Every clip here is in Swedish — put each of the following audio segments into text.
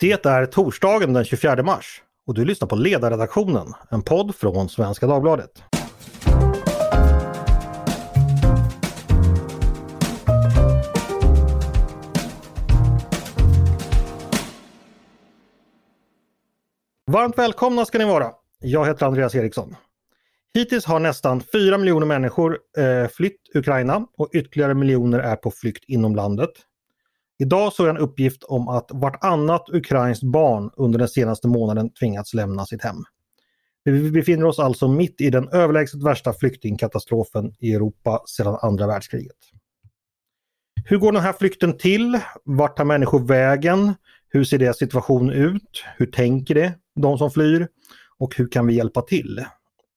Det är torsdagen den 24 mars och du lyssnar på Ledarredaktionen, en podd från Svenska Dagbladet. Varmt välkomna ska ni vara! Jag heter Andreas Eriksson. Hittills har nästan 4 miljoner människor eh, flytt Ukraina och ytterligare miljoner är på flykt inom landet. Idag såg jag en uppgift om att vartannat ukrainskt barn under den senaste månaden tvingats lämna sitt hem. Vi befinner oss alltså mitt i den överlägset värsta flyktingkatastrofen i Europa sedan andra världskriget. Hur går den här flykten till? Vart tar människor vägen? Hur ser deras situation ut? Hur tänker de, de som flyr? Och hur kan vi hjälpa till?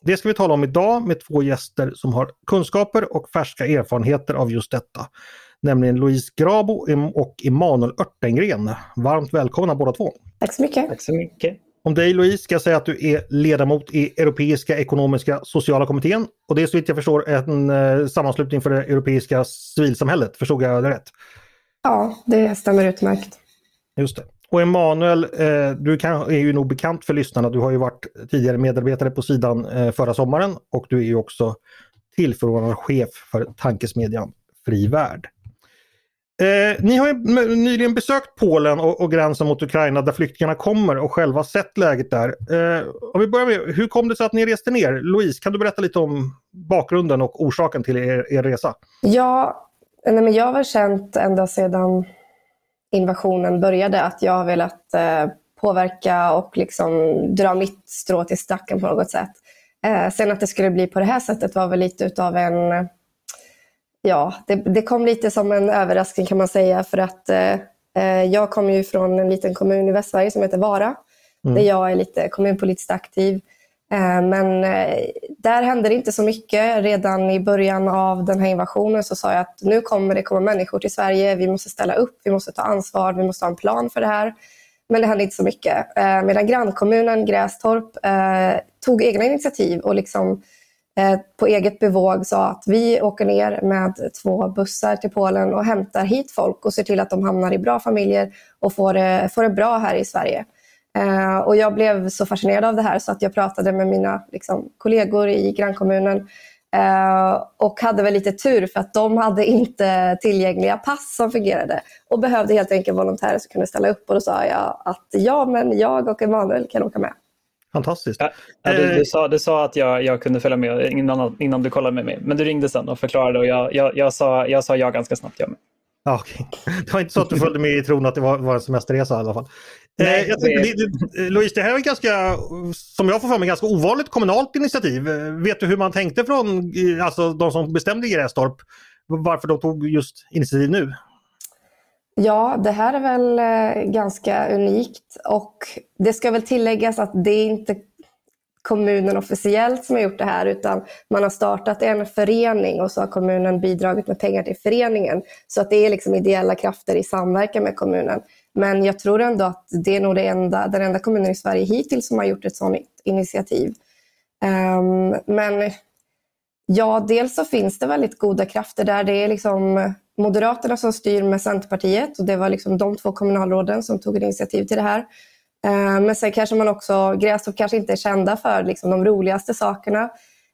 Det ska vi tala om idag med två gäster som har kunskaper och färska erfarenheter av just detta nämligen Louise Grabo och Emanuel Örtengren. Varmt välkomna båda två! Tack så mycket! Tack så mycket! Om dig Louise ska jag säga att du är ledamot i Europeiska ekonomiska sociala kommittén och det är så vitt jag förstår en eh, sammanslutning för det europeiska civilsamhället. Förstod jag det rätt? Ja, det stämmer utmärkt. Just det. Och Emanuel, eh, du kan, är ju nog bekant för lyssnarna. Du har ju varit tidigare medarbetare på sidan eh, förra sommaren och du är ju också tillförordnad chef för tankesmedjan Fri Värld. Eh, ni har nyligen besökt Polen och, och, gränsen mot Ukraina där flyktingarna kommer och själva sett läget där. Eh, om vi börjar med, hur kom det sig att ni reste ner? Louise, kan du berätta lite om bakgrunden och orsaken till er, er resa? Ja, eh, nej men jag har känt ända sedan invasionen började att jag har velat eh, påverka och liksom dra mitt strå till stacken på något sätt. Eh, sen att det skulle bli på det här sättet var väl lite utav en ja, det, det, kom lite som en överraskning kan man säga för att eh, eh, jag kommer ju från en liten kommun i Västsverige som heter Vara, mm. där jag är lite kommunpolitiskt aktiv. Eh, men eh, där hände det inte så mycket. Redan i början av den här invasionen så sa jag att nu kommer det komma människor till Sverige, vi måste ställa upp, vi måste ta ansvar, vi måste ha en plan för det här. Men det hände inte så mycket. Eh, medan grannkommunen Grästorp eh, tog egna initiativ och liksom Eh, på eget bevåg sa att vi åker ner med två bussar till Polen och hämtar hit folk och ser till att de hamnar i bra familjer och får det, får det bra här i Sverige. Eh, och jag blev så fascinerad av det här så att jag pratade med mina liksom, kollegor i grannkommunen eh, och hade väl lite tur för att de hade inte tillgängliga pass som fungerade och behövde helt enkelt volontärer som kunde ställa upp och då sa jag att ja, men jag och Emanuel kan åka med. Fantastiskt. Ja, ja, du, du, sa, du sa att jag, jag kunde följa med innan, innan du kollade med mig. Men du ringde sen och förklarade och jag, jag, jag, sa, jag sa ja ganska snabbt. Jag med. Ja, okay. Det var inte så att du följde med i tron att det var, var en semesterresa i alla fall. Nej, eh, tänkte, det... Louise, det här är ganska, som jag får för mig, ganska ovanligt kommunalt initiativ. Vet du hur man tänkte från alltså, de som bestämde i Grästorp? Varför de tog just initiativ nu? Ja, det här är väl eh, ganska unikt och det ska väl tilläggas att det är inte kommunen officiellt som har gjort det här utan man har startat en förening och så har kommunen bidragit med pengar till föreningen. Så att det är liksom ideella krafter i samverkan med kommunen. Men jag tror ändå att det är nog det enda, den enda kommunen i Sverige hittills som har gjort ett sådant initiativ. Um, men ja, dels så finns det väldigt goda krafter där. Det är liksom Moderaterna som styr med Centerpartiet och det var liksom de två kommunalråden som tog initiativ till det här. Eh, men sen kanske man också, Grästorp kanske inte är kända för liksom de roligaste sakerna.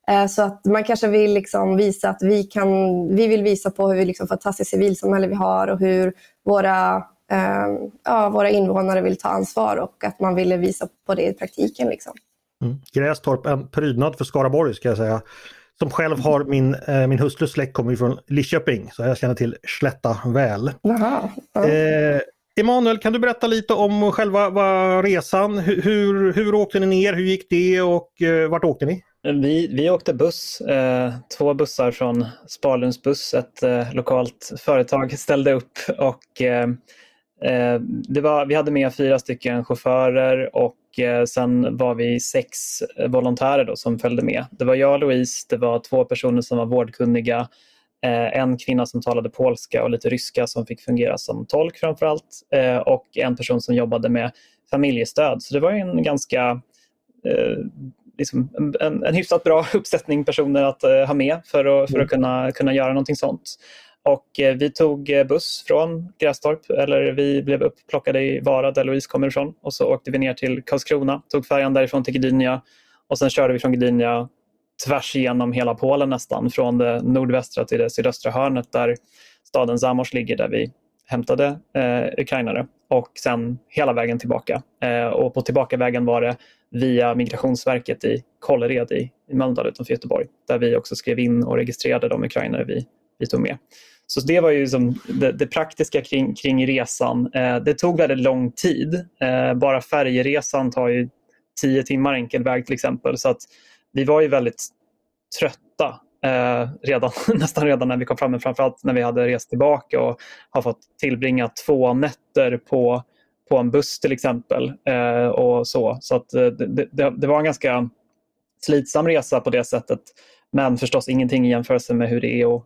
Eh, så att man kanske vill liksom visa att vi kan, vi vill visa på hur liksom fantastiskt civilsamhälle vi har och hur våra, eh, ja, våra invånare vill ta ansvar och att man ville visa på det i praktiken. Liksom. Mm. Grästorp, en prydnad för Skaraborg ska jag säga som själv har min, eh, min hustrus släkt kommer från Lidköping så jag känner till Slätta väl. Jaha, ja. eh, Emanuel, kan du berätta lite om själva resan? Hur, hur, hur åkte ni ner? Hur gick det och eh, vart åkte ni? Vi, vi åkte buss, eh, två bussar från Spalunds buss, ett eh, lokalt företag ställde upp och eh, eh, det var, vi hade med fyra stycken chaufförer och sen var vi sex volontärer då som följde med. Det var jag och Louise, det var två personer som var vårdkunniga, eh, en kvinna som talade polska och lite ryska som fick fungera som tolk framförallt eh, och en person som jobbade med familjestöd. Så det var en ganska liksom en, en hyfsat bra uppsättning personer att ha med för att, för att kunna, kunna göra någonting sånt. Och eh, vi tog eh, buss från Grästorp, eller vi blev upplockade i Vara där Louise kommer ifrån. Och så åkte vi ner till Karlskrona, tog färjan därifrån till Gdynia och sen körde vi från Gdynia tvärs igenom hela Polen nästan, från det nordvästra till det sydöstra hörnet där staden Zamors ligger, där vi hämtade eh, ukrainare och sen hela vägen tillbaka. Eh, och på tillbakavägen var det via Migrationsverket i Kållered i, i Mölndal utanför Göteborg där vi också skrev in och registrerade de ukrainare vi, vi tog med. Så det var ju liksom det, det praktiska kring, kring resan. Eh, det tog väldigt lång tid. Eh, bara färjeresan tar ju tio timmar enkel väg till exempel. Så att vi var ju väldigt trötta eh, redan, nästan redan när vi kom fram, men framförallt när vi hade rest tillbaka och har fått tillbringa två nätter på, på en buss till exempel. Eh, och så så att, eh, det, det, det, var en ganska slitsam resa på det sättet. Men förstås ingenting i jämförelse med hur det är att,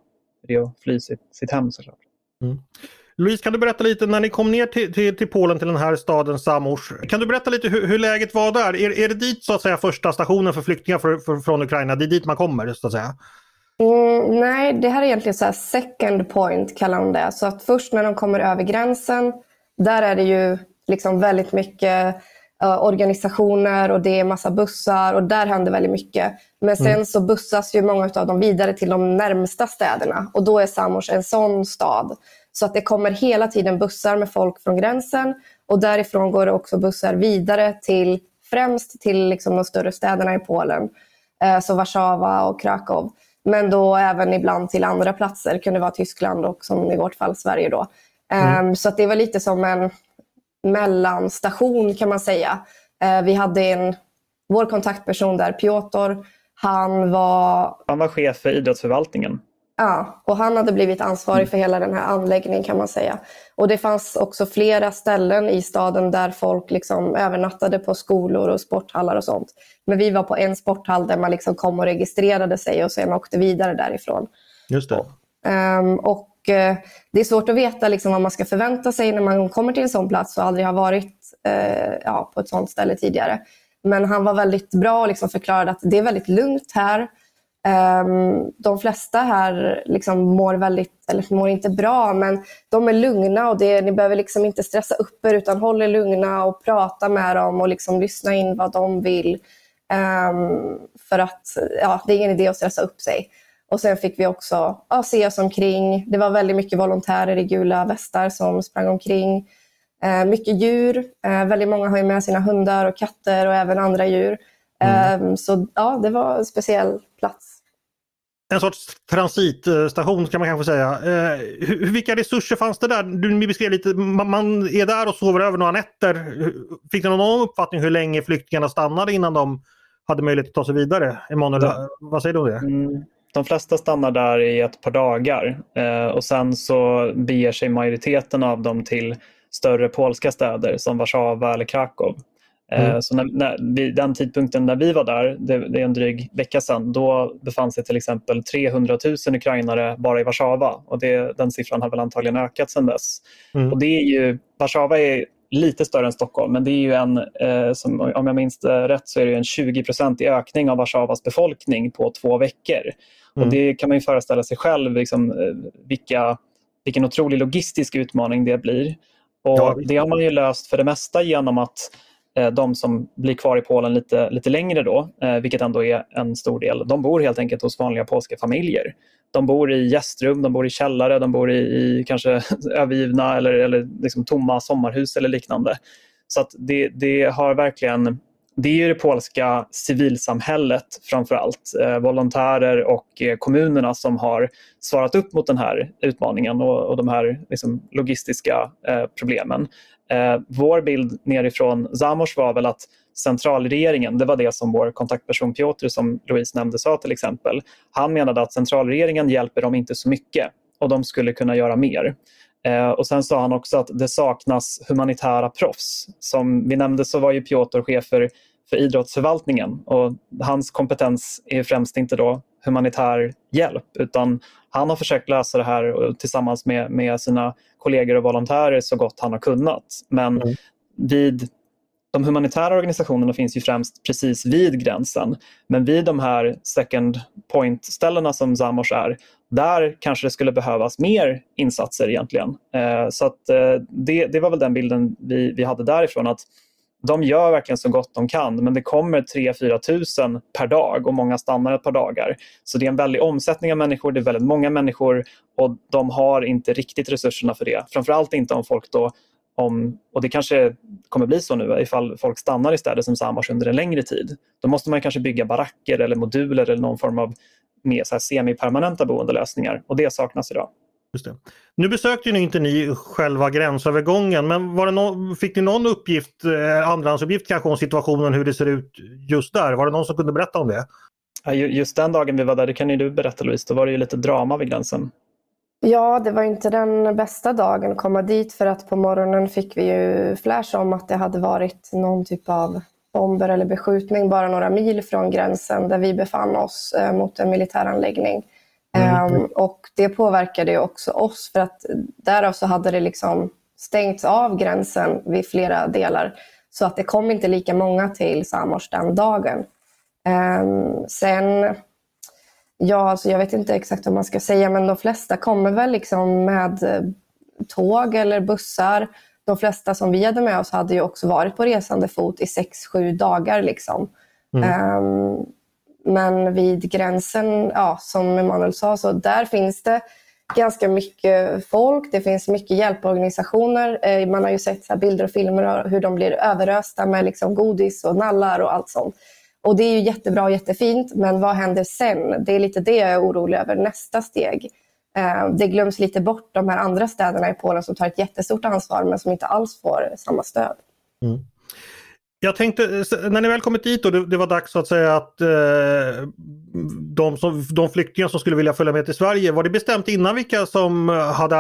det är att fly sitt, sitt hem såklart. Mm. Louise, kan du berätta lite när ni kom ner till, till, till Polen, till den här staden Samors. Kan du berätta lite hur, hur läget var där? Är, är det dit så att säga första stationen för flyktingar för, för, från Ukraina? Det är dit man kommer så att säga? Mm, nej, det här är egentligen så second point kallar de det. Så att först när de kommer över gränsen, där är det ju liksom väldigt mycket organisationer och det är massa bussar och där händer väldigt mycket. Men sen mm. så bussas ju många av dem vidare till de närmsta städerna och då är Samors en sån stad. Så att det kommer hela tiden bussar med folk från gränsen och därifrån går det också bussar vidare till främst till liksom de större städerna i Polen. Uh, så Warszawa och Krakow. Men då även ibland till andra platser. Det kunde vara Tyskland och som i vårt fall Sverige. Då. Mm. Um, så det var lite som en mellanstation kan man säga. Uh, vi hade en, vår kontaktperson där, Piotr, han var... Han var chef för idrottsförvaltningen. Ja, och han hade blivit ansvarig mm. för hela den här anläggningen kan man säga. Och det fanns också flera ställen i staden där folk liksom övernattade på skolor och sporthallar och sånt. Men vi var på en sporthall där man liksom kom och registrerade sig och sen åkte vidare därifrån. Just det. Um, och Eh, det är svårt att veta liksom vad man ska förvänta sig när man kommer till en sån plats och aldrig har varit eh, ja, på ett sånt ställe tidigare. Men han var väldigt bra och liksom förklarade att det är väldigt lugnt här. Um, de flesta här liksom mår väldigt, eller mår inte bra, men de är lugna och det, ni behöver liksom inte stressa upp er utan håll er lugna och prata med dem och liksom lyssna in vad de vill. Um, för att ja, det är ingen idé att stressa upp sig. Och sen fick vi också ja, se oss omkring. Det var väldigt mycket volontärer i gula västar som sprang omkring. Uh, mycket djur. Uh, väldigt många har ju med sina hundar och katter och även andra djur. Mm. Um, så ja, det var en speciell plats en sorts transitstation kan man kanske säga. Eh, vilka resurser fanns det där? Du beskrev lite, man är där och sover över några nätter. Fick du någon uppfattning hur länge flyktingarna stannade innan de hade möjlighet att ta sig vidare? Emanuel, ja. vad säger du om det? Mm. De flesta stannar där i ett par dagar eh, och sen så beger sig majoriteten av dem till större polska städer som Warszawa eller Krakow. Mm. Eh, så när, när, vid den tidpunkten när vi var där, det, det, är en dryg vecka sedan, då befann sig till exempel 300 000 ukrainare bara i Warszawa. Och det, den siffran har väl antagligen ökat sedan dess. Mm. Och det är ju, Warszawa är lite större än Stockholm, men det är ju en, eh, som, om jag minns rätt, så är det en 20-procentig ökning av Warszawas befolkning på två veckor. Mm. Och Det kan man ju föreställa sig själv liksom, eh, vilka, vilken otrolig logistisk utmaning det blir. Och ja. Det har man ju löst för det mesta genom att Eh, de som blir kvar i Polen lite, lite längre då, eh, vilket ändå är en stor del, de bor helt enkelt hos vanliga polska familjer. De bor i gästrum, de bor i källare, de bor i, i kanske övergivna eller, eller liksom tomma sommarhus eller liknande. Så att det, det har verkligen det är ju det polska civilsamhället framför allt, eh, volontärer och eh, kommunerna som har svarat upp mot den här utmaningen och, och de här liksom, logistiska eh, problemen. Eh, vår bild nerifrån Zamors var väl att centralregeringen, det var det som vår kontaktperson Piotr som Louise nämnde sa till exempel, han menade att centralregeringen hjälper dem inte så mycket och de skulle kunna göra mer. Eh, och Sen sa han också att det saknas humanitära proffs. Som vi nämnde så var ju Piotr chef för, för idrottsförvaltningen och hans kompetens är främst inte då humanitär hjälp utan han har försökt lösa det här tillsammans med, med sina kollegor och volontärer så gott han har kunnat. Men mm. vid de humanitära organisationerna finns ju främst precis vid gränsen. Men vid de här second point-ställena som Zamos är, där kanske det skulle behövas mer insatser egentligen. Eh, så att, eh, det, det var väl den bilden vi, vi hade därifrån. att de gör verkligen så gott de kan men det kommer 3-4 tusen per dag och många stannar ett par dagar. Så det är en väldig omsättning av människor, det är väldigt många människor och de har inte riktigt resurserna för det. Framförallt inte om folk då om, och det kanske kommer bli så nu ifall folk stannar i städer som Samos under en längre tid. Då måste man kanske bygga baracker eller moduler eller någon form av mer så här semipermanenta boendelösningar och det saknas idag. Just det. Nu besökte ni inte ni själva gränsövergången men var det no fick ni någon uppgift, eh, andrahandsuppgift kanske om situationen hur det ser ut just där? Var det någon som kunde berätta om det? Ja, just den dagen vi var där, det kan ju du berätta Louise, då var det ju lite drama vid gränsen. Ja, det var inte den bästa dagen att komma dit för att på morgonen fick vi ju flash om att det hade varit någon typ av bomber eller beskjutning bara några mil från gränsen där vi befann oss eh, mot en militäranläggning. Mm. Um, och det påverkade ju också oss för att därav så hade det liksom stängts av gränsen vid flera delar så att det kom inte lika många till Samors den dagen. Um, sen Ja, alltså jag vet inte exakt vad man ska säga, men de flesta kommer väl liksom med eh, tåg eller bussar. De flesta som vi hade med oss hade ju också varit på resande fot i sex sju dagar. Liksom. Mm. Um, men vid gränsen, ja, som Emanuel sa, så där finns det ganska mycket folk. Det finns mycket hjälporganisationer. Eh, man har ju sett bilder och filmer hur de blir överösta med liksom godis och nallar och allt sånt. Och det är ju jättebra och jättefint, men vad händer sen? Det är lite det jag är orolig över, nästa steg. Eh, det glöms lite bort, de här andra städerna i Polen som tar ett jättestort ansvar men som inte alls får samma stöd. Mm. Jag tänkte, när ni väl kommit dit och det, det var dags att säga att eh, de, som, de flyktingar som skulle vilja följa med till Sverige, var det bestämt innan vilka som hade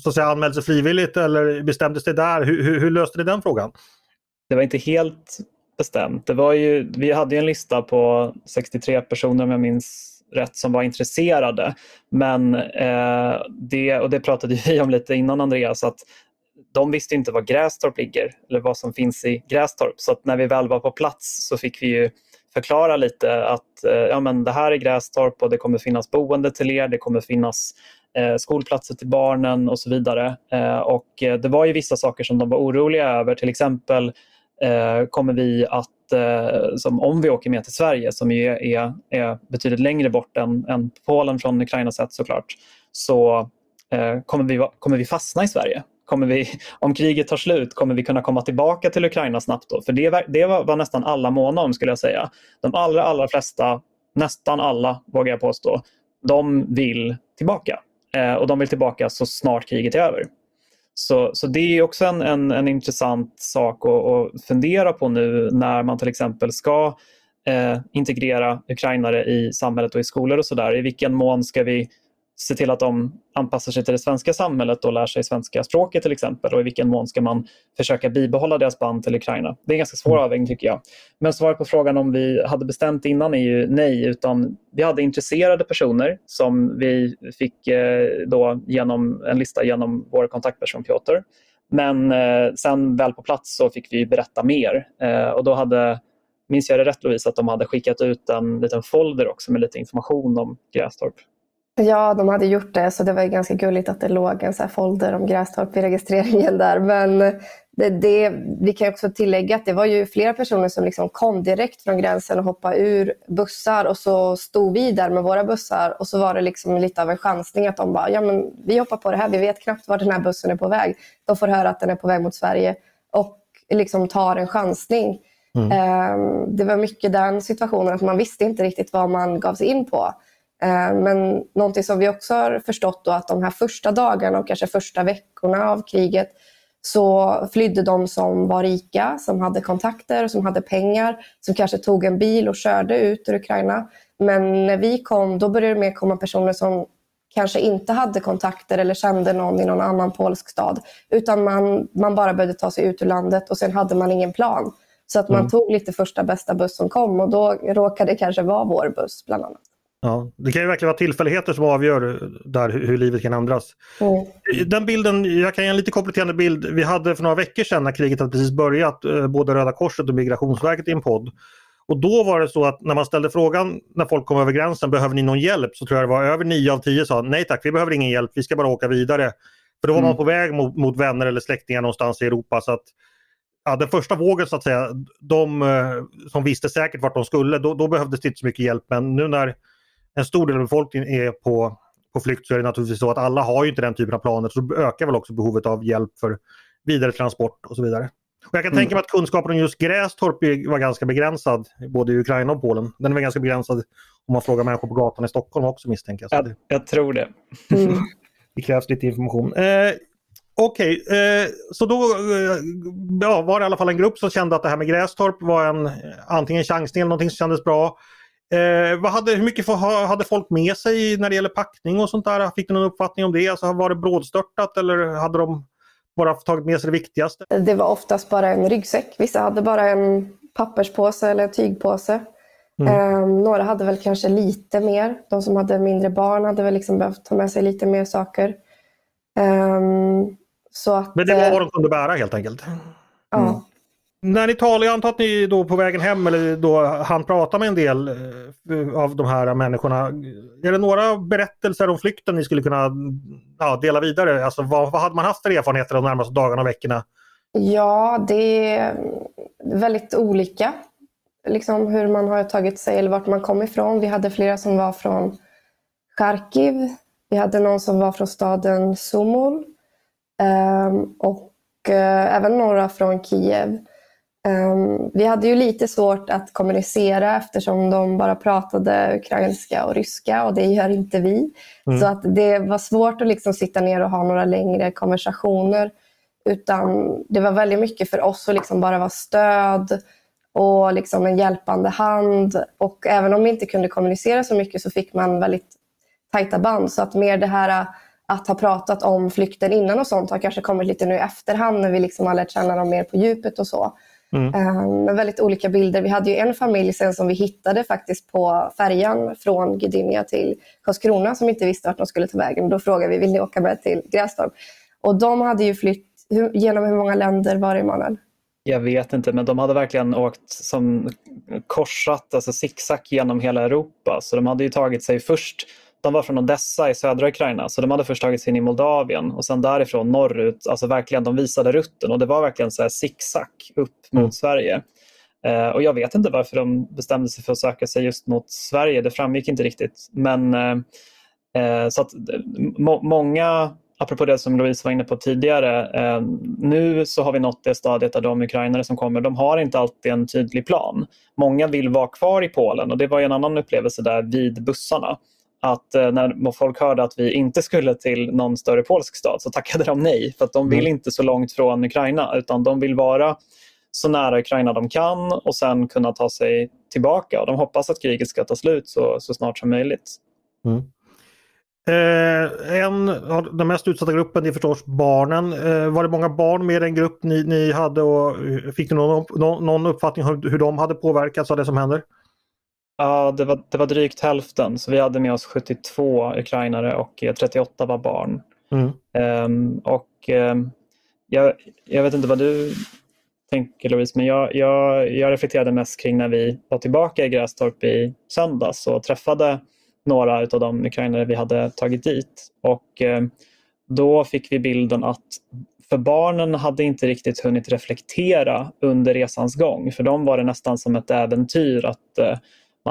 så att säga, anmält sig frivilligt eller bestämdes det där? Hur, hur, hur löste ni den frågan? Det var inte helt bestämt. Det var ju, vi hade en lista på 63 personer om jag minns rätt som var intresserade. Men eh, det, och det pratade vi om lite innan Andreas, att de visste inte var Grästorp ligger eller vad som finns i Grästorp. Så att när vi väl var på plats så fick vi ju förklara lite att eh, ja, men det här är Grästorp och det kommer finnas boende till er, det kommer finnas eh, skolplatser till barnen och så vidare. Eh, och eh, det var ju vissa saker som de var oroliga över, till exempel Eh, kommer vi att, eh, som om vi åker med till Sverige som ju är, är betydligt längre bort än, än Polen från Ukraina sett såklart, så eh, kommer, vi, kommer vi fastna i Sverige. Kommer vi, om kriget tar slut, kommer vi kunna komma tillbaka till Ukraina snabbt då? För det, det var, var nästan alla måna om skulle jag säga. De allra, allra flesta, nästan alla vågar jag påstå, de vill tillbaka. Eh, och de vill tillbaka så snart kriget är över. Så, så det är också en, en, en intressant sak att, att, fundera på nu när man till exempel ska eh, integrera ukrainare i samhället och i skolor och sådär. I vilken mån ska vi se till att de anpassar sig till det svenska samhället och lär sig svenska språket till exempel och i vilken mån ska man försöka bibehålla deras band till Ukraina. Det är en ganska svår mm. avvägning tycker jag. Men svaret på frågan om vi hade bestämt innan är ju nej, utan vi hade intresserade personer som vi fick eh, då genom en lista genom vår kontaktperson Piotr. Men eh, sen väl på plats så fick vi berätta mer eh, och då hade Minns jag det rätt Louise, att de hade skickat ut en liten folder också med lite information om Grästorp? Ja, de hade gjort det, så det var ganska gulligt att det låg en så folder om Grästorp i registreringen där. Men det, det, vi kan också tillägga att det var ju flera personer som liksom kom direkt från gränsen och hoppade ur bussar och så stod vi där med våra bussar och så var det liksom lite av en chansning att de bara, ja men vi hoppar på det här, vi vet knappt var den här bussen är på väg. De får höra att den är på väg mot Sverige och liksom tar en chansning. Mm. Ehm, det var mycket den situationen att man visste inte riktigt vad man gav sig in på. Eh, men någonting som vi också har förstått då att de här första dagarna och kanske första veckorna av kriget så flydde de som var rika, som hade kontakter, som hade pengar, som kanske tog en bil och körde ut ur Ukraina. Men när vi kom, då började det mer komma personer som kanske inte hade kontakter eller kände någon i någon annan polsk stad. Utan man, man bara började ta sig ut ur landet och sen hade man ingen plan. Så att man mm. tog lite första bästa buss som kom och då råkade det kanske vara vår buss bland annat. Ja, det kan ju verkligen vara tillfälligheter som avgör där hur livet kan ändras. Mm. Den bilden, jag kan ge en lite kompletterande bild. Vi hade för några veckor sedan när kriget hade precis börjat, eh, både Röda Korset och Migrationsverket i en podd. Och då var det så att när man ställde frågan när folk kom över gränsen, behöver ni någon hjälp? Så tror jag det var över 9 av 10 sa nej tack, vi behöver ingen hjälp, vi ska bara åka vidare. För då var mm. man på väg mot, mot, vänner eller släktingar någonstans i Europa. Så att, ja, den första vågen så att säga, de eh, som visste säkert vart de skulle, då, då behövdes det inte så mycket hjälp. Men nu när en stor del av befolkningen är på, på flykt så är det naturligtvis så att alla har ju inte den typen av planer. Så då ökar väl också behovet av hjälp för vidare transport och så vidare. Och jag kan mm. tänka mig att kunskapen om just Grästorp var ganska begränsad både i Ukraina och Polen. Den är ganska begränsad om man frågar människor på gatan i Stockholm också misstänker jag. Jag, jag tror det. Mm. Det krävs lite information. Eh, Okej, okay, eh, så då eh, ja, var det i alla fall en grupp som kände att det här med Grästorp var en antingen chansning eller någonting som kändes bra. Eh, vad hade, hur mycket hade folk med sig när det gäller packning och sånt där? Fick du någon uppfattning om det? Alltså, var det brådstörtat eller hade de bara tagit med sig det viktigaste? Det var oftast bara en ryggsäck. Vissa hade bara en papperspåse eller tygpåse. Mm. Eh, några hade väl kanske lite mer. De som hade mindre barn hade väl liksom behövt ta med sig lite mer saker. Eh, så att, Men det var vad de kunde bära helt enkelt? Ja. När ni talar, jag antar att ni då på vägen hem eller då han pratar med en del eh, av de här människorna. Är det några berättelser om flykten ni skulle kunna ja, dela vidare? Alltså vad, vad hade man haft för erfarenheter de närmaste dagarna och veckorna? Ja, det är väldigt olika. Liksom hur man har tagit sig eller vart man kom ifrån. Vi hade flera som var från Charkiv. Vi hade någon som var från staden Sumul. Um, ehm, och uh, även några från Kiev. Um, vi hade ju lite svårt att kommunicera eftersom de bara pratade ukrainska och ryska och det gör inte vi. Mm. Så att det var svårt att liksom sitta ner och ha några längre konversationer. Utan det var väldigt mycket för oss att liksom bara vara stöd och liksom en hjälpande hand. Och även om vi inte kunde kommunicera så mycket så fick man väldigt tajta band. Så att mer det här att ha pratat om flykten innan och sånt har kanske kommit lite nu i efterhand när vi liksom har lärt känna dem mer på djupet och så. Mm. Um, väldigt olika bilder. Vi hade ju en familj sen som vi hittade faktiskt på färjan från Gdynia till Karlskrona som inte visste vart de skulle ta vägen. Då frågade vi, vill ni åka med till Grästorp? Och de hade ju flytt, hur, genom hur många länder var det Emanuel? Jag vet inte, men de hade verkligen åkt som korsat, alltså zigzag genom hela Europa. Så de hade ju tagit sig först de var från Odessa i södra Ukraina, så de hade först tagit sig in i Moldavien och sen därifrån norrut, alltså verkligen, de visade rutten och det var verkligen så här zigzag upp mot mm. Sverige. Eh, och jag vet inte varför de bestämde sig för att söka sig just mot Sverige, det framgick inte riktigt. Men eh, eh så att må, många, apropå det som Louise var inne på tidigare, eh, nu så har vi nått det stadiet där de ukrainare som kommer, de har inte alltid en tydlig plan. Många vill vara kvar i Polen och det var en annan upplevelse där vid bussarna att eh, när folk hörde att vi inte skulle till någon större polsk stad så tackade de nej. För att de vill mm. inte så långt från Ukraina utan de vill vara så nära Ukraina de kan och sen kunna ta sig tillbaka. Och de hoppas att kriget ska ta slut så, så snart som möjligt. Mm. Eh, en av den mest utsatta gruppen är förstås barnen. Eh, var det många barn med i den grupp ni, ni hade och fick ni någon, någon, någon uppfattning om hur de hade påverkats av det som händer? Ja, det var, det var drygt hälften. Så vi hade med oss 72 ukrainare och 38 var barn. Mm. Um, och um, jag, jag vet inte vad du tänker Louise, men jag, jag, jag reflekterade mest kring när vi var tillbaka i Grästorp i söndags och träffade några av de ukrainare vi hade tagit dit. Och um, då fick vi bilden att för barnen hade inte riktigt hunnit reflektera under resans gång. För dem var det nästan som ett äventyr att uh,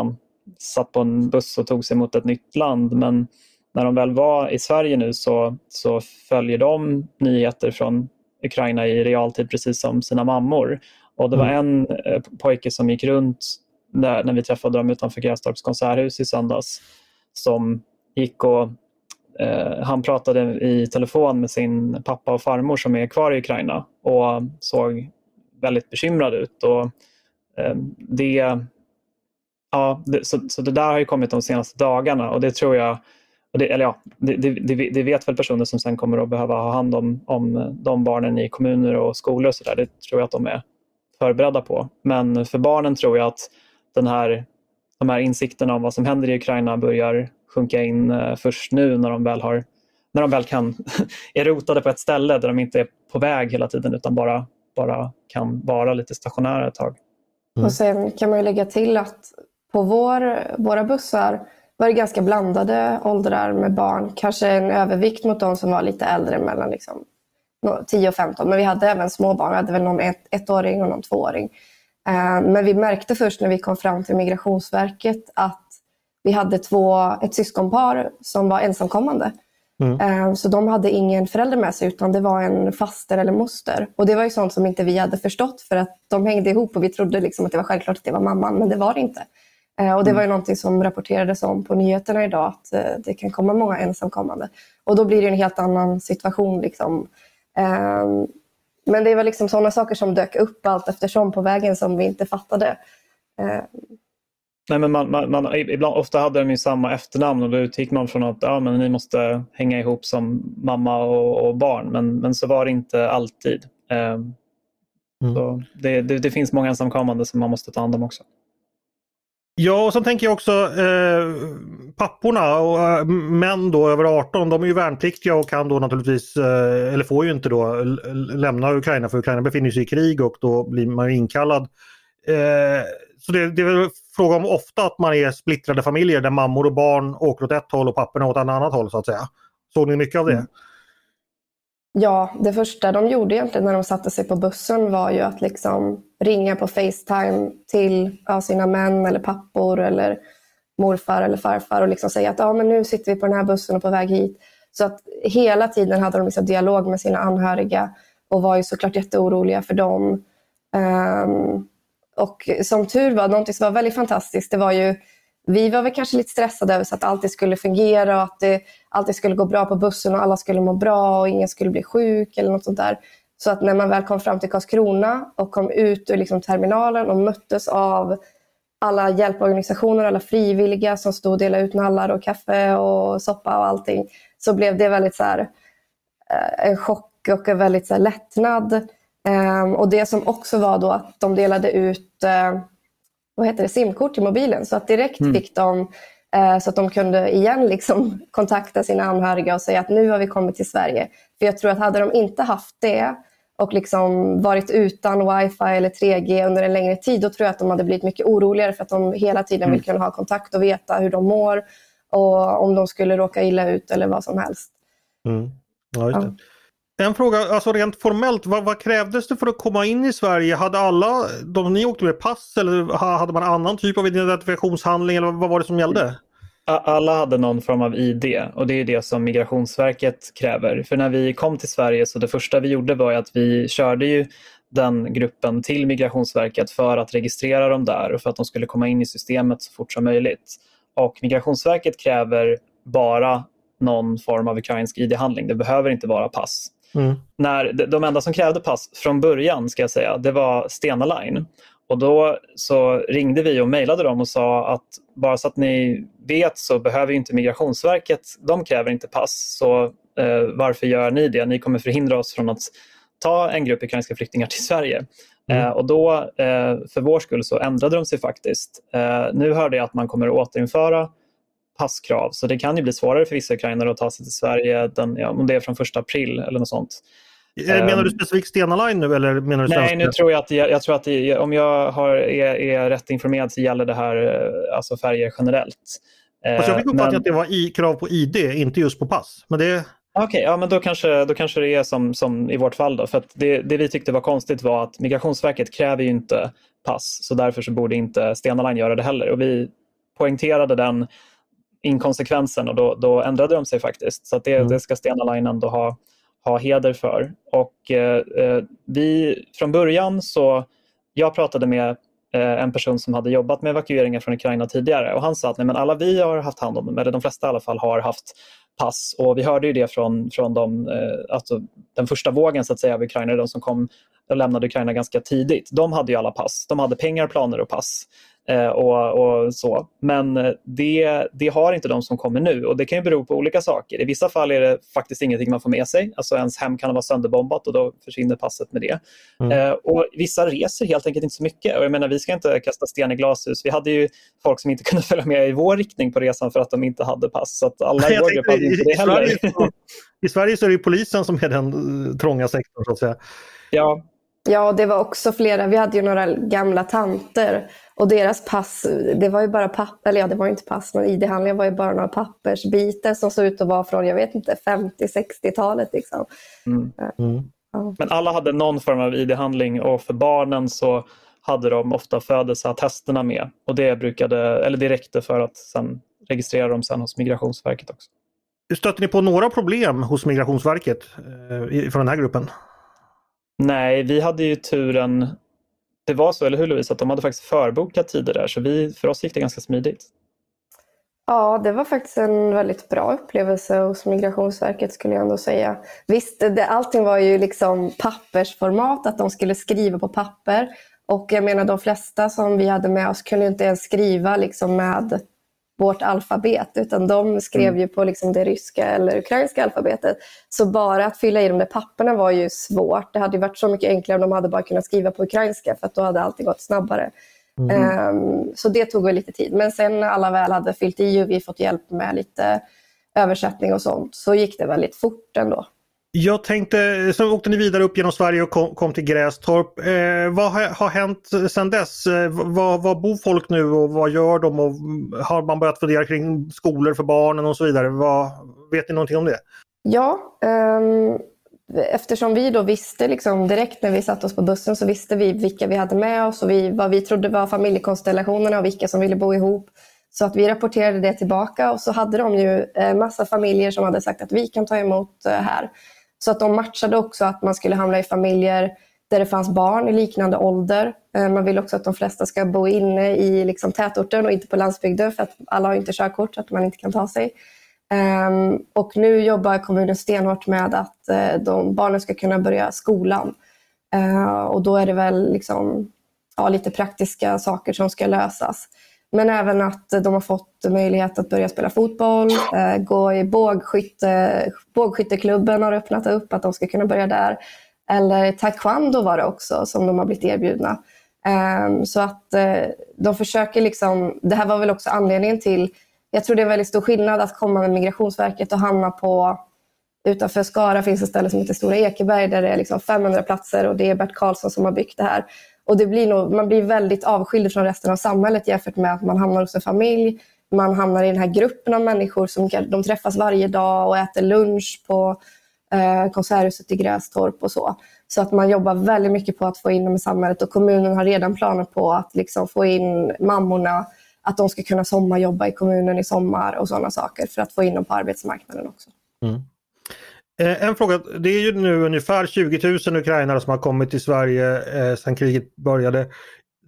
man satt på en buss och tog sig mot ett nytt land. Men när de väl var i Sverige nu så, så följer de nyheter från Ukraina i realtid precis som sina mammor. Och det var mm. en eh, pojke som gick runt där, när vi träffade dem utanför Grästorps konserthus i söndags som gick och eh, han pratade i telefon med sin pappa och farmor som är kvar i Ukraina och såg väldigt bekymrad ut. Och, eh, det Ja, det, så, så det där har ju kommit de senaste dagarna och det tror jag, det, eller ja, det, det, det, vet väl personer som sen kommer att behöva ha hand om, om de barnen i kommuner och skolor och så där. Det tror jag att de är förberedda på. Men för barnen tror jag att den här de här insikterna om vad som händer i Ukraina börjar sjunka in eh, först nu när de väl har när de väl kan är rotade på ett ställe där de inte är på väg hela tiden utan bara, bara kan vara lite stationära ett tag. Mm. Och sen kan man lägga till att på vår, våra bussar var det ganska blandade åldrar med barn. Kanske en övervikt mot de som var lite äldre, mellan liksom 10 och 15. Men vi hade även små barn. Vi hade väl någon ett, ettåring och någon tvååring. Eh, men vi märkte först när vi kom fram till Migrationsverket att vi hade två, ett syskonpar som var ensamkommande. Mm. Eh, så de hade ingen förälder med sig utan det var en faster eller moster. Och det var ju sånt som inte vi hade förstått för att de hängde ihop och vi trodde liksom att det var självklart att det var mamman men det var det inte. Eh, och det var ju mm. någonting som rapporterades om på nyheterna idag att det kan komma många ensamkommande. Och då blir det en helt annan situation. Liksom. Men det var liksom sådana saker som dök upp allt eftersom på vägen som vi inte fattade. Nej, men man, man, man, ibland, ofta hade de ju samma efternamn och då utgick man från att ja, men ni måste hänga ihop som mamma och, och barn. Men, men så var det inte alltid. Eh, mm. så det, det, det, finns många ensamkommande som man måste ta hand om också. Ja, och sen tänker jag också eh, papporna och eh, män då över 18, de är ju värnpliktiga och kan då naturligtvis, eh, eller får ju inte då lämna Ukraina för Ukraina befinner sig i krig och då blir man inkallad. Eh, så det, det är väl fråga om ofta att man är splittrade familjer där mammor och barn åker åt ett håll och papporna åt ett annat håll så att säga. Såg ni mycket av det? Mm. Ja, det första de gjorde egentligen när de satte sig på bussen var ju att liksom ringa på Facetime till ja, sina män eller pappor eller morfar eller farfar och liksom säga att ja, men nu sitter vi på den här bussen och på väg hit. Så att hela tiden hade de liksom dialog med sina anhöriga och var ju såklart jätteoroliga för dem. Um, och som tur var, någonting som var väldigt fantastiskt, det var ju vi var väl kanske lite stressade över så att allt skulle fungera och att det alltid skulle gå bra på bussen och alla skulle må bra och ingen skulle bli sjuk eller något sånt där. Så att när man väl kom fram till Karlskrona och kom ut ur liksom terminalen och möttes av alla hjälporganisationer, alla frivilliga som stod och delade ut nallar och kaffe och soppa och allting, så blev det väldigt så här, eh, en chock och en väldigt så här, lättnad. Ehm, och det som också var då att de delade ut eh, vad heter det, simkort till mobilen. Så att direkt mm. fick de uh, så att de kunde igen liksom kontakta sina anhöriga och säga att nu har vi kommit till Sverige. För jag tror att hade de inte haft det och liksom varit utan wifi eller 3G under en längre tid, då tror jag att de hade blivit mycket oroligare för att de hela tiden mm. vill kunna ha kontakt och veta hur de mår och om de skulle råka illa ut eller vad som helst. Mm. Ja. En fråga, alltså rent formellt, vad, vad, krävdes det för att komma in i Sverige? Hade alla de ni åkte med pass eller hade man annan typ av identifikationshandling eller vad var det som gällde? Alla hade någon form av ID och det är det som Migrationsverket kräver. För när vi kom till Sverige så det första vi gjorde var att vi körde ju den gruppen till Migrationsverket för att registrera dem där och för att de skulle komma in i systemet så fort som möjligt. Och Migrationsverket kräver bara någon form av ukrainsk ID-handling. Det behöver inte vara pass. Mm. När, de enda som krävde pass från början ska jag säga, det var Stena Line. Och då så ringde vi och mejlade dem och sa att bara så att ni vet så behöver inte Migrationsverket, de kräver inte pass. Så eh, varför gör ni det? Ni kommer förhindra oss från att ta en grupp ukrainska flyktingar till Sverige. Mm. Eh, och då, eh, för vår skull, så ändrade de sig faktiskt. Eh, nu hörde jag att man kommer att återinföra passkrav. Så det kan ju bli svårare för vissa ukrainare att ta sig till Sverige den, ja, om det är från första april eller något sånt. Menar du ehm, specifikt Stena Line nu eller menar du Nej, nu tror jag att, jag, jag tror att det, om jag har, är, är, rätt informerad så gäller det här eh, alltså färger generellt. Fast jag fick eh, uppfattningen att det var i, krav på ID, inte just på pass. Men det... Okej, okay, ja, men då kanske, då kanske det är som, som i vårt fall. Då, för att det, det vi tyckte var konstigt var att Migrationsverket kräver ju inte pass, så därför så borde inte Stena Line göra det heller. Och vi poängterade den inkonsekvensen och då, då ändrade de sig faktiskt. Så det, mm. det ska Stena Line ändå ha, ha heder för. Och eh, eh, vi, från början så, jag pratade med eh, en person som hade jobbat med evakueringar från Ukraina tidigare och han sa att nej, men alla vi har haft hand om eller de flesta i alla fall har haft pass och vi hörde ju det från, från de, eh, alltså den första vågen så att säga av Ukraina, de som kom och lämnade Ukraina ganska tidigt. De hade ju alla pass. De hade pengar, planer och pass. Eh, och, och, så. Men eh, det, det har inte de som kommer nu och det kan ju bero på olika saker. I vissa fall är det faktiskt ingenting man får med sig. Alltså ens hem kan vara sönderbombat och då försvinner passet med det. Mm. Eh, och Vissa reser helt enkelt inte så mycket. Och jag menar, vi ska inte kasta sten i glashus. Vi hade ju folk som inte kunde följa med i vår riktning på resan för att de inte hade pass. Så att alla i vår grupp hade inte det heller. I Sverige, I Sverige så är det polisen som är den trånga sektorn så att säga. Ja, Ja, det var också flera. Vi hade ju några gamla tanter och deras pass, det var ju bara papper, eller ja, det var inte pass, men ID-handlingar var ju bara några pappersbitar som såg ut att vara från, jag vet inte, 50-60-talet. Liksom. Mm. Mm. Ja. Men alla hade någon form av ID-handling och för barnen så hade de ofta födelseattesterna med och det, brukade, eller det räckte för att sen registrera dem sen hos Migrationsverket också. Stötte ni på några problem hos Migrationsverket eh, från den här gruppen? Nej, vi hade ju turen, det var så, eller hur Louise, att de hade faktiskt förbokat tider där, så vi, för oss gick det ganska smidigt. Ja, det var faktiskt en väldigt bra upplevelse hos Migrationsverket skulle jag ändå säga. Visst, det, allting var ju liksom pappersformat, att de skulle skriva på papper. Och jag menar de flesta som vi hade med oss kunde inte ens skriva liksom med vårt alfabet, utan de skrev mm. ju på liksom det ryska eller ukrainska alfabetet. Så bara att fylla i de där papperna var ju svårt. Det hade varit så mycket enklare om de hade bara kunnat skriva på ukrainska, för då hade allting gått snabbare. Mm. Um, så det tog väl lite tid. Men sen när alla väl hade fyllt i och vi fått hjälp med lite översättning och sånt, så gick det väldigt fort ändå. Jag tänkte, så åkte ni vidare upp genom Sverige och kom, kom till Grästorp. Eh, vad har, har hänt sedan dess? Eh, var, var, bor folk nu och vad gör de? Och har man börjat fundera kring skolor för barnen och så vidare? Vad, vet ni någonting om det? Ja, um, eftersom vi då visste liksom direkt när vi satte oss på bussen så visste vi vilka vi hade med oss och vi, vad vi trodde var familjekonstellationerna och vilka som ville bo ihop. Så att vi rapporterade det tillbaka och så hade de ju eh, massa familjer som hade sagt att vi kan ta emot eh, här. Så att de matchade också att man skulle hamna i familjer där det fanns barn i liknande ålder. Eh, man vill också att de flesta ska bo inne i liksom tätorten och inte på landsbygden för att alla har inte körkort så att man inte kan ta sig. Ehm, och nu jobbar kommunen stenhårt med att eh, de barnen ska kunna börja skolan. Eh, och då är det väl liksom, ja, lite praktiska saker som ska lösas. Men även att de har fått möjlighet att börja spela fotboll, eh, gå i bågskytte, bågskytteklubben har öppnat upp, att de ska kunna börja där. Eller taekwondo var det också som de har blivit erbjudna. Eh, så att eh, de försöker liksom, det här var väl också anledningen till, jag tror det är en väldigt stor skillnad att komma med Migrationsverket och hamna på Utanför Skara finns ett ställe som heter Stora Ekeberg där det är liksom 500 platser och det är Bert Karlsson som har byggt det här. Och det blir nog, man blir väldigt avskild från resten av samhället jämfört med att man hamnar hos en familj. Man hamnar i den här gruppen av människor som de träffas varje dag och äter lunch på eh, Konserthuset i Grästorp och så. Så att man jobbar väldigt mycket på att få in dem i samhället och kommunen har redan planer på att liksom få in mammorna, att de ska kunna sommarjobba i kommunen i sommar och sådana saker för att få in dem på arbetsmarknaden också. Mm. Eh, en fråga, det är ju nu ungefär 20 000 ukrainare som har kommit till Sverige eh, sedan kriget började.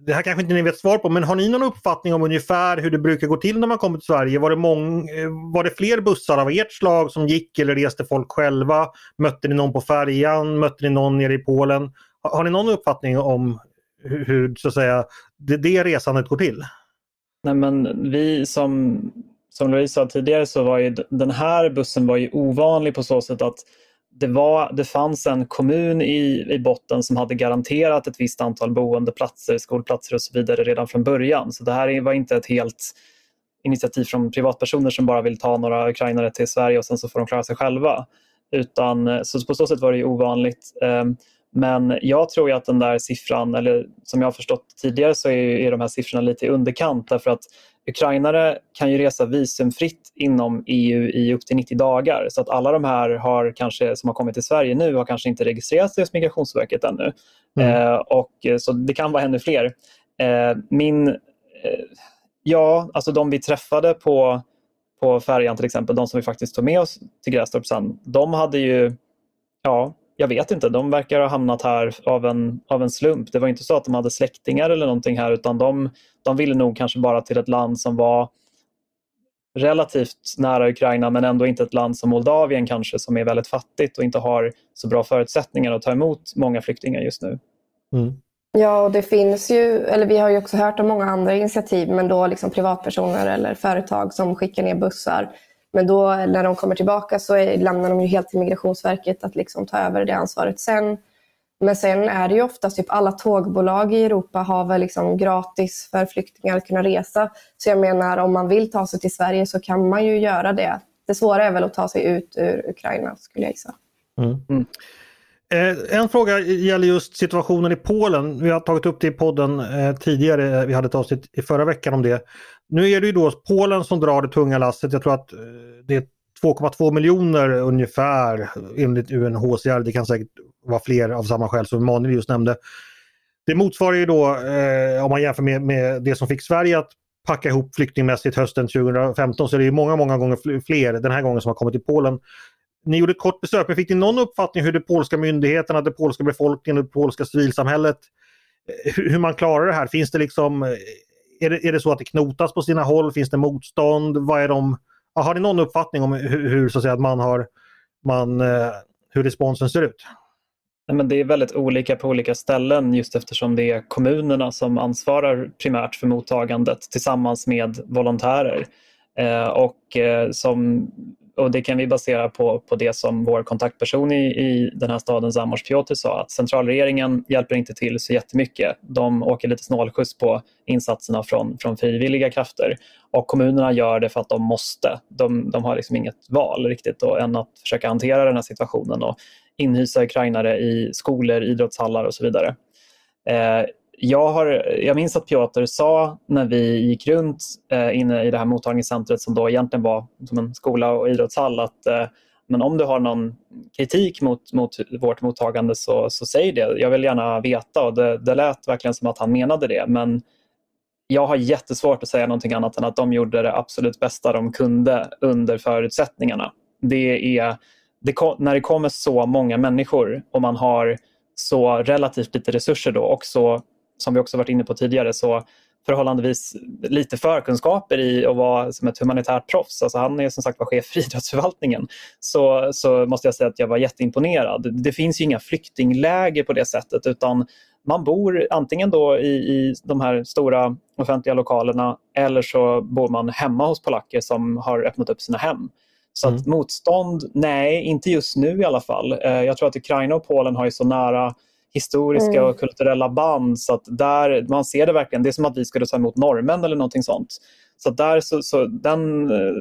Det här kanske inte ni vet svar på, men har ni någon uppfattning om ungefär hur det brukar gå till när man kommer till Sverige? Var det, mång, eh, var det fler bussar av ert slag som gick eller reste folk själva? Mötte ni någon på färjan? Mötte ni någon nere i Polen? Har, har ni någon uppfattning om hur, hur så att säga, det, det resandet går till? Nej, men vi som som Louise sa tidigare så var ju den här bussen var ju ovanlig på så sätt att det, var, det fanns en kommun i, i botten som hade garanterat ett visst antal boendeplatser, skolplatser och så vidare redan från början. Så det här var inte ett helt initiativ från privatpersoner som bara vill ta några ukrainare till Sverige och sen så får de klara sig själva. Utan, så på så sätt var det ovanligt. Ehm, men jag tror ju att den där siffran, eller som jag har förstått tidigare så är, är de här siffrorna lite i underkant därför att ukrainare kan ju resa visumfritt inom EU i upp till 90 dagar. Så att alla de här har kanske, som har kommit till Sverige nu har kanske inte registrerat sig hos Migrationsverket ännu. Mm. Eh, och, så det kan vara ännu fler. Eh, min, eh, ja, alltså de vi träffade på, på färjan till exempel, de som vi faktiskt tog med oss till Grästorp sen, de hade ju, ja, jag vet inte, de verkar ha hamnat här av en, av en slump. Det var inte så att de hade släktingar eller någonting här utan de, de ville nog kanske bara till ett land som var relativt nära Ukraina men ändå inte ett land som Moldavien kanske som är väldigt fattigt och inte har så bra förutsättningar att ta emot många flyktingar just nu. Mm. Ja, och det finns ju, eller vi har ju också hört om många andra initiativ, men då liksom privatpersoner eller företag som skickar ner bussar. Men då när de kommer tillbaka så är, lämnar de ju helt till Migrationsverket att liksom ta över det ansvaret sen. Men sen är det ju oftast typ alla tågbolag i Europa har väl liksom gratis för flyktingar att kunna resa. Så jag menar om man vill ta sig till Sverige så kan man ju göra det. Det svåra är väl att ta sig ut ur Ukraina skulle jag gissa. Mm. Mm. Eh, en fråga gäller just situationen i Polen. Vi har tagit upp det i podden eh, tidigare. Eh, vi hade ett avsnitt i förra veckan om det. Nu är det ju då Polen som drar det tunga lasset. Jag tror att det är 2,2 miljoner ungefär enligt UNHCR. Det kan säkert vara fler av samma skäl som Emanuel just nämnde. Det motsvarar ju då, om man jämför med, med det som fick Sverige att packa ihop flyktingmässigt hösten 2015 så är det många, många gånger fler den här gången som har kommit till Polen. Ni gjorde ett kort besök, men fick ni någon uppfattning hur de polska myndigheterna, det polska befolkningen, det polska civilsamhället, eh, hur man klarar det här? Finns det liksom, eh, är det, är det så att det knotas på sina håll? Finns det motstånd? Vad är de, har ni någon uppfattning om hur, hur så att säga, man har, man, eh, hur responsen ser ut? men det är väldigt olika på olika ställen just eftersom det är kommunerna som ansvarar primärt för mottagandet tillsammans med volontärer. Eh, och, eh, som, och det kan vi basera på, på det som vår kontaktperson i, i den här staden, Zamors Piotr, sa att centralregeringen hjälper inte till så jättemycket. De åker lite snålskjuts på insatserna från, från frivilliga krafter och kommunerna gör det för att de måste. De, de har liksom inget val riktigt då, än att försöka hantera den här situationen och inhysa ukrainare i skolor, idrottshallar och så vidare. Eh, jag, har, jag minns att Piotr sa när vi gick runt eh, inne i det här mottagningscentret som då egentligen var som en skola och idrottshall att eh, men om du har någon kritik mot, mot vårt mottagande så, så säg det. Jag vill gärna veta och det, det lät verkligen som att han menade det. Men jag har jättesvårt att säga någonting annat än att de gjorde det absolut bästa de kunde under förutsättningarna. Det är, det, när det kommer så många människor och man har så relativt lite resurser då och så som vi också varit inne på tidigare, så förhållandevis lite förkunskaper i att vara som ett humanitärt proffs. Alltså han är som sagt var chef för idrottsförvaltningen. Så, så måste jag säga att jag var jätteimponerad. Det finns ju inga flyktingläger på det sättet utan man bor antingen då i, i de här stora offentliga lokalerna eller så bor man hemma hos polacker som har öppnat upp sina hem. Så mm. motstånd, nej, inte just nu i alla fall. Eh, jag tror att Ukraina och Polen har ju så nära historiska mm. och kulturella band. Så att där, man ser det verkligen. Det är som att vi skulle ta emot norrmän eller någonting sånt. Så där så, så den eh,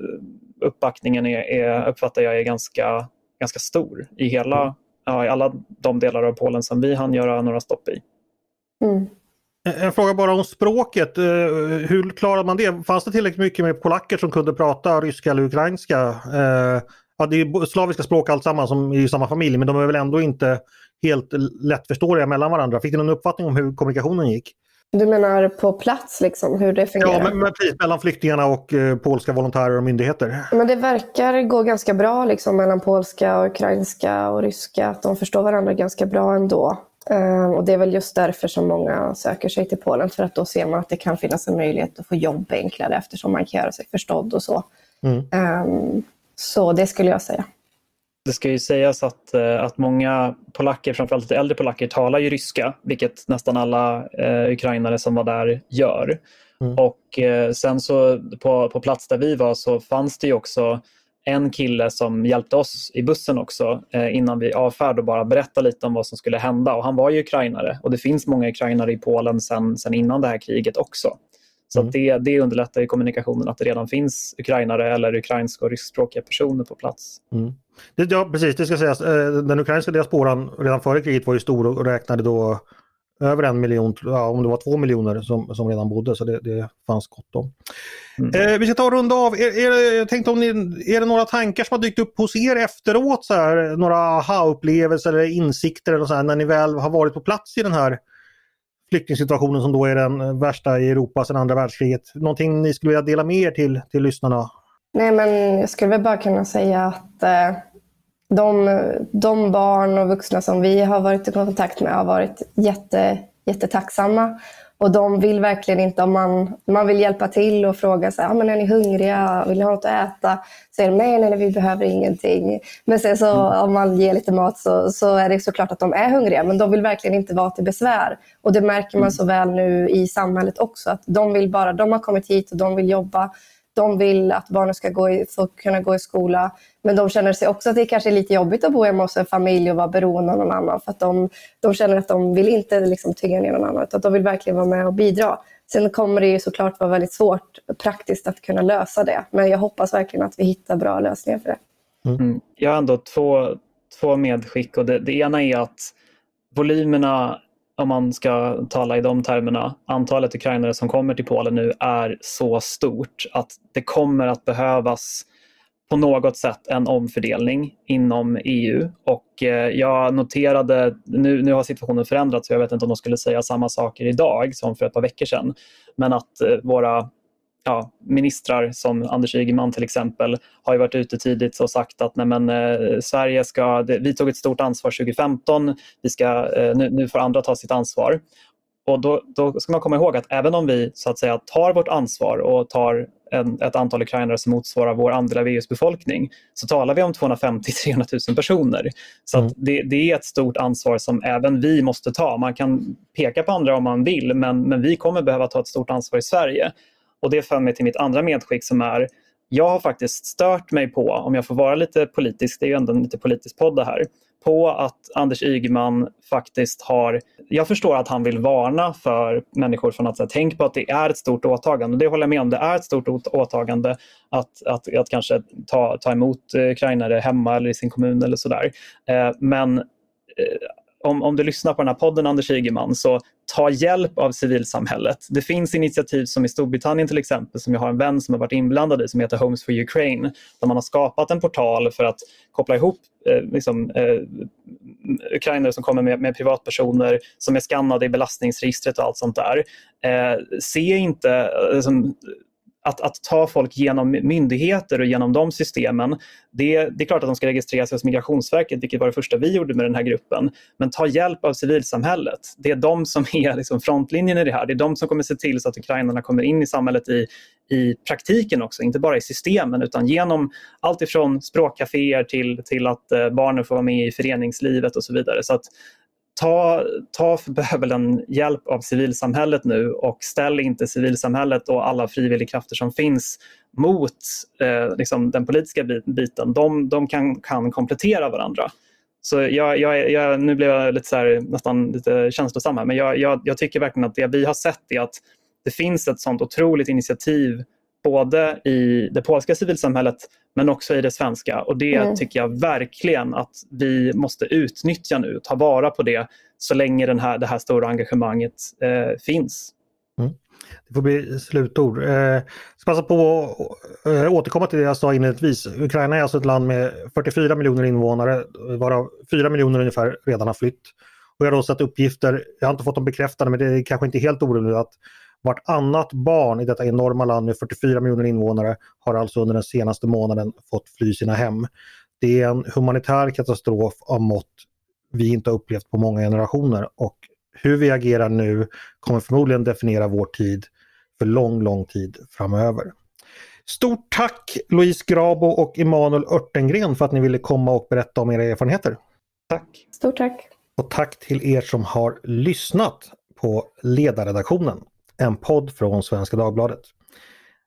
uppbackningen är, är, uppfattar jag är ganska, ganska stor i, hela, mm. ja, i alla de delar av Polen som vi hann göra några stopp i. Mm. En fråga bara om språket. Eh, hur klarade man det? Fanns det tillräckligt mycket med polacker som kunde prata ryska eller ukrainska? Eh, ja, det är slaviska språk alltsammans som i samma familj men de är väl ändå inte helt lättförståeliga mellan varandra. Fick du någon uppfattning om hur kommunikationen gick? Du menar på plats, liksom, hur det fungerar? Ja, men, men precis, mellan flyktingarna och eh, polska volontärer och myndigheter. Men det verkar gå ganska bra liksom, mellan polska, och ukrainska och ryska. Att de förstår varandra ganska bra ändå. Uh, och Det är väl just därför som många söker sig till Polen. För att då ser man att det kan finnas en möjlighet att få jobb enklare eftersom man kan göra sig förstådd och så. Mm. Um, så det skulle jag säga. Det ska ju sägas att, eh, att många polacker, framförallt lite äldre polacker, talar ju ryska, vilket nästan alla eh, ukrainare som var där gör. Mm. Och eh, sen så på, på plats där vi var så fanns det ju också en kille som hjälpte oss i bussen också eh, innan vi avfärd och bara berätta lite om vad som skulle hända. Och han var ju ukrainare och det finns många ukrainare i Polen sen, sen innan det här kriget också. Så mm. det, det underlättar i kommunikationen att det redan finns ukrainare eller ukrainska och ryskspråkiga personer på plats. Mm. Det, ja, precis, det ska sägas. Eh, den ukrainska diasporan redan före kriget var ju stor och räknade då över en miljon, ja, om det var två miljoner som, som redan bodde så det, det fanns gott om. Mm. Eh, vi ska ta och runda av. Är, är, jag tänkte om ni, är det några tankar som har dykt upp hos er efteråt? Så här, några aha-upplevelser eller insikter eller så här, när ni väl har varit på plats i den här flyktingsituationen som då är den eh, värsta i Europa sedan andra världskriget. Någonting ni skulle vilja dela med er till, till lyssnarna? Nej, men jag skulle väl bara kunna säga att eh, de, de, barn och vuxna som vi har varit i kontakt med har varit jätte, jättetacksamma och de vill verkligen inte, om man, man vill hjälpa till och fråga så här, ah, men är ni hungriga, vill ni ha något att äta? Säger de nej, nej, nej, vi behöver ingenting. Men sen så mm. om man ger lite mat så, så är det såklart att de är hungriga, men de vill verkligen inte vara till besvär. Och det märker man mm. så väl nu i samhället också, att de vill bara, de har kommit hit och de vill jobba de vill att barnen ska gå i, få kunna gå i skola. Men de känner sig också att det kanske är lite jobbigt att bo hemma hos en familj och vara beroende av någon annan. För att de, de känner att de vill inte liksom tynga ner någon annan, utan de vill verkligen vara med och bidra. Sen kommer det ju såklart vara väldigt svårt praktiskt att kunna lösa det. Men jag hoppas verkligen att vi hittar bra lösningar för det. Mm. Jag har ändå två, två medskick. Och det, det ena är att volymerna om man ska tala i de termerna, antalet ukrainare som kommer till Polen nu är så stort att det kommer att behövas på något sätt en omfördelning inom EU. Och eh, jag noterade, nu, nu har situationen förändrats så jag vet inte om de skulle säga samma saker idag som för ett par veckor sedan, men att eh, våra ja, ministrar som Anders Ygeman till exempel har varit ute tidigt och sagt att nej men, eh, Sverige ska, det, vi tog ett stort ansvar 2015, vi ska, eh, nu, nu får andra ta sitt ansvar. Och då, då, ska man komma ihåg att även om vi så att säga tar vårt ansvar och tar en, ett antal ukrainare som motsvarar vår andel av EUs befolkning så talar vi om 250-300 000 personer. Så mm. det, det, är ett stort ansvar som även vi måste ta. Man kan peka på andra om man vill men, men vi kommer behöva ta ett stort ansvar i Sverige. Och det för mig till mitt andra medskick som är jag har faktiskt stört mig på, om jag får vara lite politisk, det är ju ändå en lite politisk podd det här, på att Anders Ygeman faktiskt har... Jag förstår att han vill varna för människor från att säga, tänk på att det är ett stort åtagande. Det håller jag med om. Det är ett stort åtagande att, att, att kanske ta, ta emot eh, ukrainare hemma eller i sin kommun eller sådär. Eh, men eh, om, om du lyssnar på den här podden Anders Ygeman, så ta hjälp av civilsamhället. Det finns initiativ som i Storbritannien till exempel, som jag har en vän som har varit inblandad i, som heter Homes for Ukraine, där man har skapat en portal för att koppla ihop eh, liksom, eh, ukrainare som kommer med, med, privatpersoner som är skannade i belastningsregistret och allt sånt där. Eh, se inte liksom, att, att ta folk genom myndigheter och genom de systemen, det, det är klart att de ska registrera sig hos Migrationsverket, vilket var det första vi gjorde med den här gruppen. Men ta hjälp av civilsamhället. Det är de som är liksom frontlinjen i det här. Det är de som kommer se till så att ukrainarna kommer in i samhället i, i praktiken också, inte bara i systemen utan genom allt ifrån språkcaféer till, till att eh, barnen får vara med i föreningslivet och så vidare. Så att ta, ta för bövelen hjälp av civilsamhället nu och ställ inte civilsamhället och alla frivilligkrafter som finns mot eh, liksom den politiska biten. De, de kan, kan komplettera varandra. Så jag, jag, jag, nu blev jag lite så här, nästan lite känslosam här, men jag, jag, jag tycker verkligen att det vi har sett är att det finns ett sånt otroligt initiativ både i det polska civilsamhället men också i det svenska. Och Det mm. tycker jag verkligen att vi måste utnyttja nu, ta vara på det så länge den här, det här stora engagemanget eh, finns. Mm. Det får bli slutord. Eh, jag ska passa på att eh, återkomma till det jag sa inledningsvis. Ukraina är alltså ett land med 44 miljoner invånare varav 4 miljoner ungefär redan har flytt. Och jag har då sett uppgifter, jag har inte fått dem bekräftade men det är kanske inte helt orimligt att Vartannat barn i detta enorma land med 44 miljoner invånare har alltså under den senaste månaden fått fly sina hem. Det är en humanitär katastrof av mått vi inte har upplevt på många generationer och hur vi agerar nu kommer förmodligen definiera vår tid för lång, lång tid framöver. Stort tack Louise Grabo och Emanuel Örtengren för att ni ville komma och berätta om era erfarenheter. Tack! Stort tack! Och tack till er som har lyssnat på ledarredaktionen en podd från Svenska Dagbladet.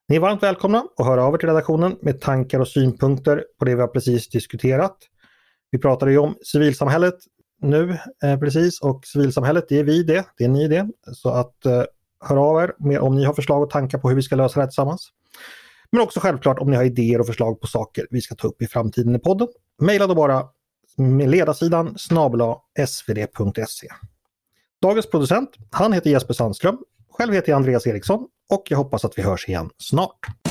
Ni är varmt välkomna att höra av er till redaktionen med tankar och synpunkter på det vi har precis diskuterat. Vi pratade ju om civilsamhället nu eh, precis och civilsamhället det är vi det, det är ni det. Så att eh, hör av er med, om ni har förslag och tankar på hur vi ska lösa det här tillsammans. Men också självklart om ni har idéer och förslag på saker vi ska ta upp i framtiden i podden. Maila då bara med ledarsidan snabla svd.se. Dagens producent, han heter Jesper Sandström själv heter jag Andreas Eriksson och jag hoppas att vi hörs igen snart.